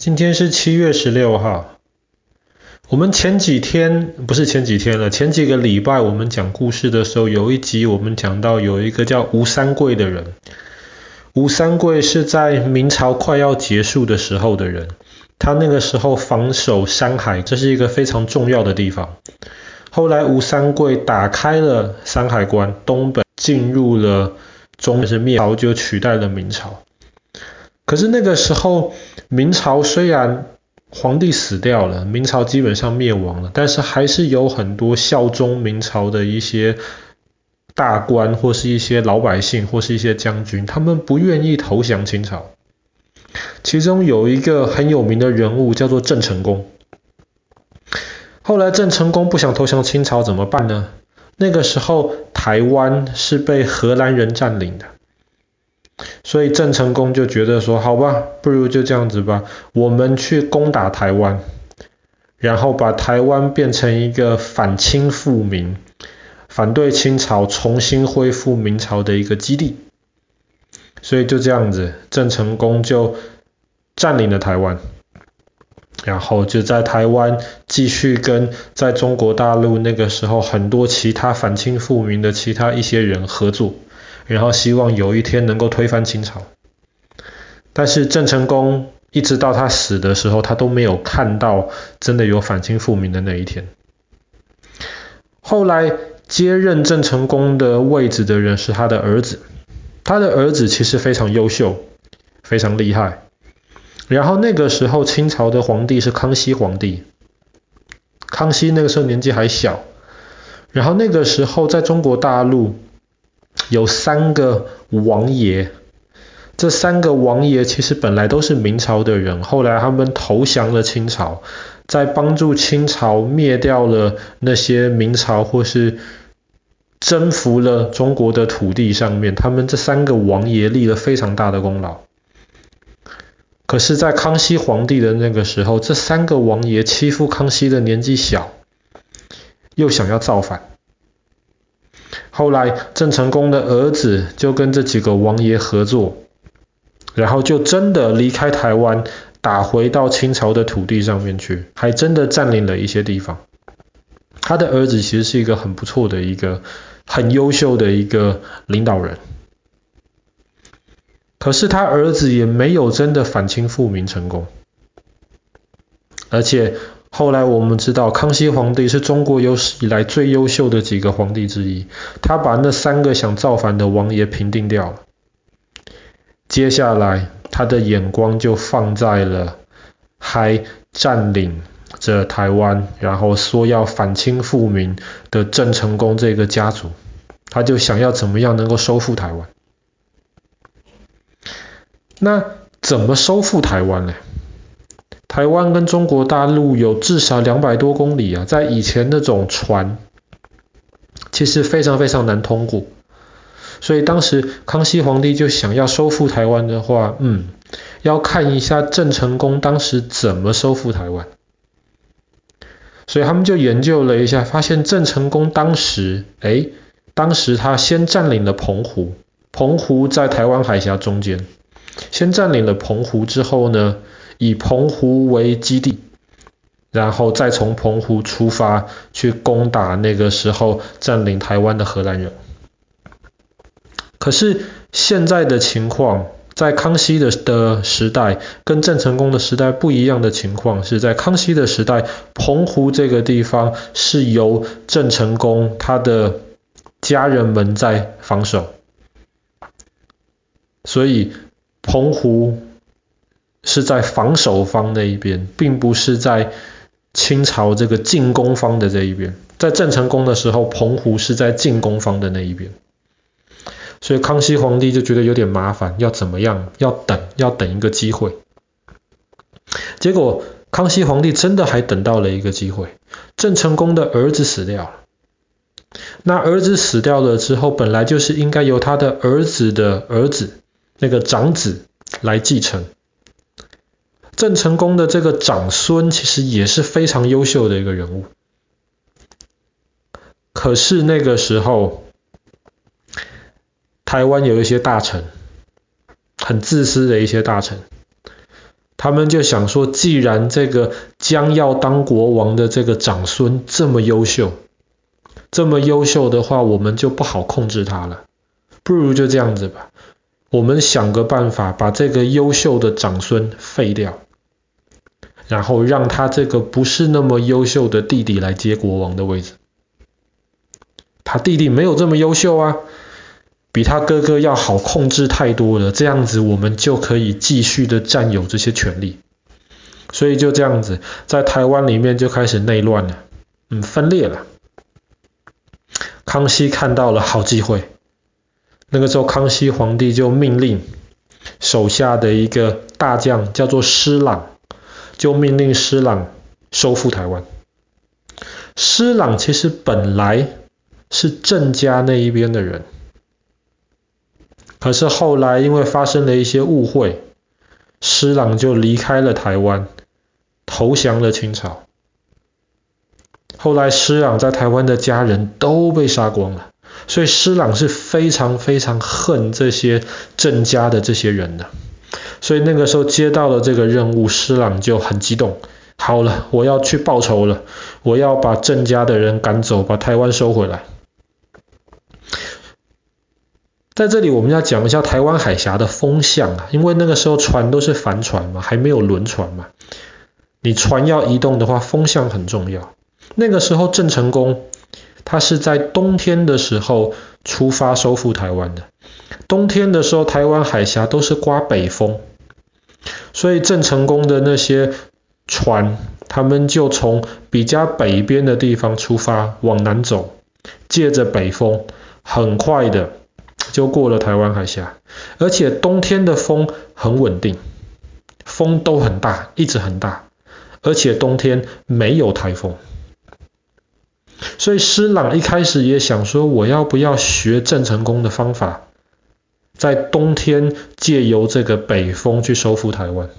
今天是七月十六号。我们前几天，不是前几天了，前几个礼拜我们讲故事的时候，有一集我们讲到有一个叫吴三桂的人。吴三桂是在明朝快要结束的时候的人，他那个时候防守山海，这是一个非常重要的地方。后来吴三桂打开了山海关，东北进入了中，是灭朝就取代了明朝。可是那个时候，明朝虽然皇帝死掉了，明朝基本上灭亡了，但是还是有很多效忠明朝的一些大官或是一些老百姓或是一些将军，他们不愿意投降清朝。其中有一个很有名的人物叫做郑成功。后来郑成功不想投降清朝怎么办呢？那个时候台湾是被荷兰人占领的。所以郑成功就觉得说，好吧，不如就这样子吧，我们去攻打台湾，然后把台湾变成一个反清复明、反对清朝、重新恢复明朝的一个基地。所以就这样子，郑成功就占领了台湾，然后就在台湾继续跟在中国大陆那个时候很多其他反清复明的其他一些人合作。然后希望有一天能够推翻清朝，但是郑成功一直到他死的时候，他都没有看到真的有反清复明的那一天。后来接任郑成功的位置的人是他的儿子，他的儿子其实非常优秀，非常厉害。然后那个时候清朝的皇帝是康熙皇帝，康熙那个时候年纪还小，然后那个时候在中国大陆。有三个王爷，这三个王爷其实本来都是明朝的人，后来他们投降了清朝，在帮助清朝灭掉了那些明朝或是征服了中国的土地上面，他们这三个王爷立了非常大的功劳。可是，在康熙皇帝的那个时候，这三个王爷欺负康熙的年纪小，又想要造反。后来，郑成功的儿子就跟这几个王爷合作，然后就真的离开台湾，打回到清朝的土地上面去，还真的占领了一些地方。他的儿子其实是一个很不错的一个、很优秀的一个领导人，可是他儿子也没有真的反清复明成功，而且。后来我们知道，康熙皇帝是中国有史以来最优秀的几个皇帝之一，他把那三个想造反的王爷平定掉了。接下来，他的眼光就放在了还占领着台湾，然后说要反清复明的郑成功这个家族，他就想要怎么样能够收复台湾。那怎么收复台湾呢？台湾跟中国大陆有至少两百多公里啊，在以前那种船其实非常非常难通过，所以当时康熙皇帝就想要收复台湾的话，嗯，要看一下郑成功当时怎么收复台湾，所以他们就研究了一下，发现郑成功当时，哎，当时他先占领了澎湖，澎湖在台湾海峡中间，先占领了澎湖之后呢，以澎湖为基地，然后再从澎湖出发去攻打那个时候占领台湾的荷兰人。可是现在的情况，在康熙的的时代跟郑成功的时代不一样的情况是在康熙的时代，澎湖这个地方是由郑成功他的家人们在防守，所以澎湖。是在防守方那一边，并不是在清朝这个进攻方的这一边。在郑成功的时候，澎湖是在进攻方的那一边，所以康熙皇帝就觉得有点麻烦，要怎么样？要等，要等一个机会。结果康熙皇帝真的还等到了一个机会，郑成功的儿子死掉了。那儿子死掉了之后，本来就是应该由他的儿子的儿子，那个长子来继承。郑成功的这个长孙其实也是非常优秀的一个人物，可是那个时候，台湾有一些大臣，很自私的一些大臣，他们就想说，既然这个将要当国王的这个长孙这么优秀，这么优秀的话，我们就不好控制他了。不如就这样子吧，我们想个办法，把这个优秀的长孙废掉，然后让他这个不是那么优秀的弟弟来接国王的位置。他弟弟没有这么优秀啊，比他哥哥要好控制太多了。这样子我们就可以继续的占有这些权利。所以就这样子，在台湾里面就开始内乱了，嗯，分裂了。康熙看到了好机会，那个时候康熙皇帝就命令手下的一个大将叫做施琅，就命令施琅收复台湾。施琅其实本来是郑家那一边的人，可是后来因为发生了一些误会，施琅就离开了台湾，投降了清朝。后来施琅在台湾的家人都被杀光了，所以施琅是非常非常恨这些郑家的这些人的。所以那个时候接到了这个任务，施琅就很激动。好了，我要去报仇了，我要把郑家的人赶走，把台湾收回来。在这里我们要讲一下台湾海峡的风向啊，因为那个时候船都是帆船嘛，还没有轮船嘛。你船要移动的话，风向很重要。那个时候郑成功他是在冬天的时候出发收复台湾的。冬天的时候，台湾海峡都是刮北风，所以郑成功的那些船，他们就从比较北边的地方出发往南走，借着北风，很快的。就过了台湾海峡，而且冬天的风很稳定，风都很大，一直很大，而且冬天没有台风。所以施琅一开始也想说，我要不要学郑成功的方法，在冬天借由这个北风去收复台湾。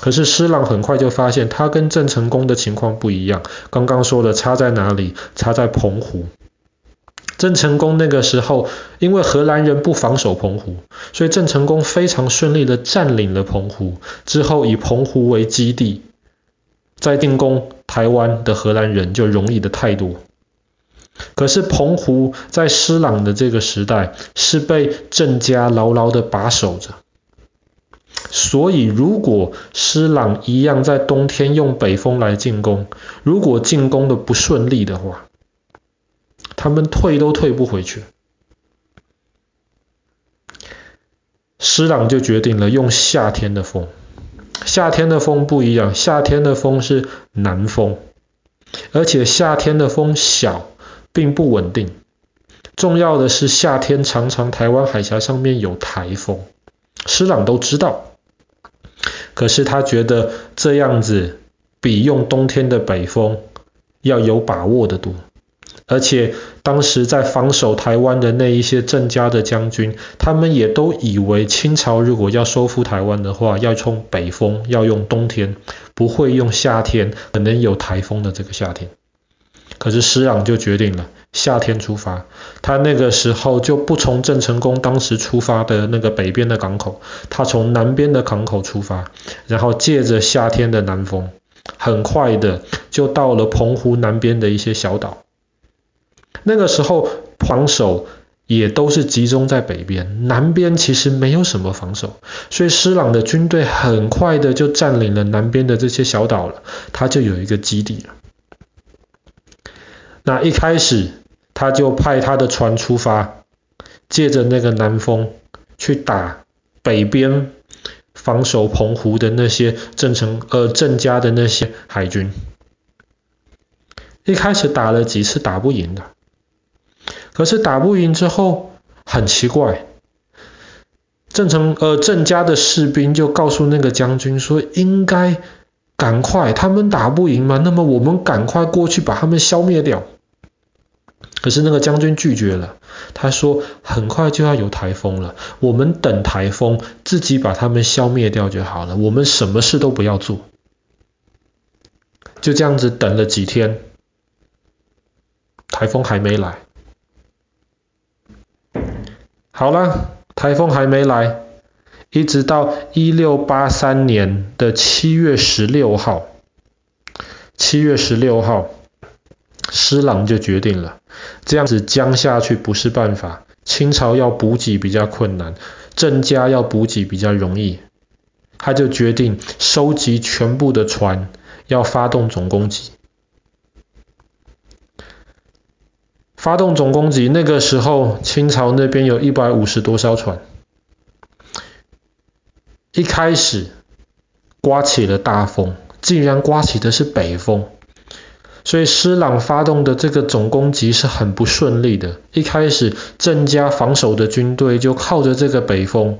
可是施琅很快就发现，他跟郑成功的情况不一样。刚刚说的差在哪里？差在澎湖。郑成功那个时候，因为荷兰人不防守澎湖，所以郑成功非常顺利的占领了澎湖，之后以澎湖为基地，再进攻台湾的荷兰人就容易的太多。可是澎湖在施琅的这个时代是被郑家牢牢的把守着，所以如果施琅一样在冬天用北风来进攻，如果进攻的不顺利的话，他们退都退不回去，施琅就决定了用夏天的风。夏天的风不一样，夏天的风是南风，而且夏天的风小，并不稳定。重要的是夏天常常台湾海峡上面有台风，施琅都知道。可是他觉得这样子比用冬天的北风要有把握的多。而且当时在防守台湾的那一些郑家的将军，他们也都以为清朝如果要收复台湾的话，要冲北风，要用冬天，不会用夏天，可能有台风的这个夏天。可是施琅就决定了夏天出发，他那个时候就不从郑成功当时出发的那个北边的港口，他从南边的港口出发，然后借着夏天的南风，很快的就到了澎湖南边的一些小岛。那个时候防守也都是集中在北边，南边其实没有什么防守，所以施琅的军队很快的就占领了南边的这些小岛了，他就有一个基地了。那一开始他就派他的船出发，借着那个南风去打北边防守澎湖的那些郑成呃郑家的那些海军，一开始打了几次打不赢的。可是打不赢之后，很奇怪，郑成呃郑家的士兵就告诉那个将军说，应该赶快，他们打不赢嘛，那么我们赶快过去把他们消灭掉。可是那个将军拒绝了，他说很快就要有台风了，我们等台风自己把他们消灭掉就好了，我们什么事都不要做。就这样子等了几天，台风还没来。好了，台风还没来，一直到一六八三年的七月十六号，七月十六号，施琅就决定了，这样子僵下去不是办法，清朝要补给比较困难，郑家要补给比较容易，他就决定收集全部的船，要发动总攻击。发动总攻击，那个时候清朝那边有一百五十多艘船。一开始刮起了大风，竟然刮起的是北风，所以施琅发动的这个总攻击是很不顺利的。一开始郑家防守的军队就靠着这个北风，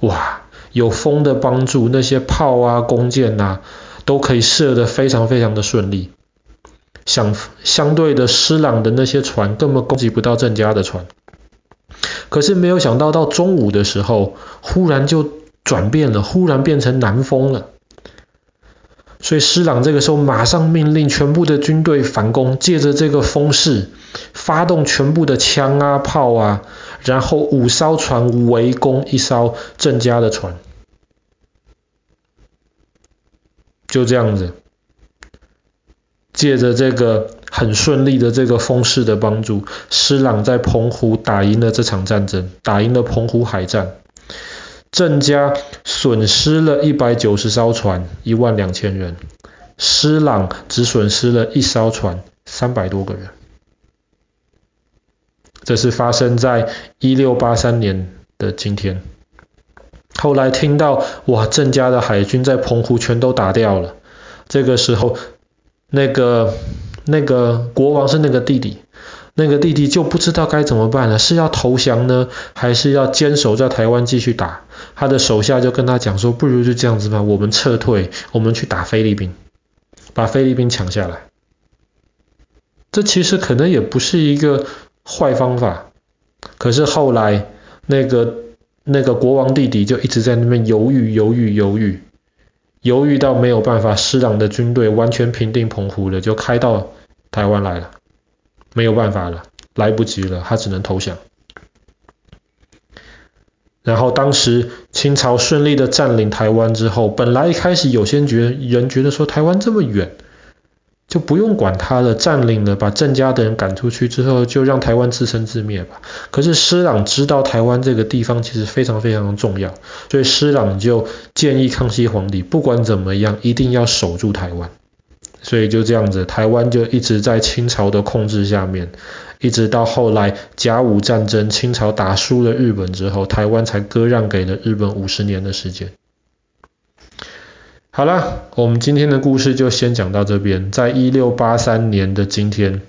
哇，有风的帮助，那些炮啊、弓箭啊都可以射得非常非常的顺利。相相对的，施琅的那些船根本攻击不到郑家的船。可是没有想到，到中午的时候，忽然就转变了，忽然变成南风了。所以施琅这个时候马上命令全部的军队反攻，借着这个风势，发动全部的枪啊、炮啊，然后五艘船围攻一艘郑家的船。就这样子。借着这个很顺利的这个风势的帮助，施琅在澎湖打赢了这场战争，打赢了澎湖海战。郑家损失了一百九十艘船，一万两千人；施琅只损失了一艘船，三百多个人。这是发生在一六八三年的今天。后来听到哇，郑家的海军在澎湖全都打掉了，这个时候。那个那个国王是那个弟弟，那个弟弟就不知道该怎么办了，是要投降呢，还是要坚守在台湾继续打？他的手下就跟他讲说，不如就这样子吧，我们撤退，我们去打菲律宾，把菲律宾抢下来。这其实可能也不是一个坏方法，可是后来那个那个国王弟弟就一直在那边犹豫犹豫犹豫。犹豫到没有办法，施琅的军队完全平定澎湖了，就开到台湾来了，没有办法了，来不及了，他只能投降。然后当时清朝顺利的占领台湾之后，本来一开始有些觉得，人觉得说台湾这么远。就不用管他了，占领了，把郑家的人赶出去之后，就让台湾自生自灭吧。可是施琅知道台湾这个地方其实非常非常重要，所以施琅就建议康熙皇帝，不管怎么样，一定要守住台湾。所以就这样子，台湾就一直在清朝的控制下面，一直到后来甲午战争，清朝打输了日本之后，台湾才割让给了日本五十年的时间。好了，我们今天的故事就先讲到这边。在一六八三年的今天，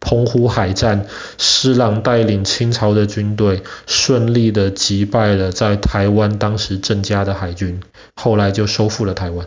澎湖海战，施琅带领清朝的军队顺利的击败了在台湾当时郑家的海军，后来就收复了台湾。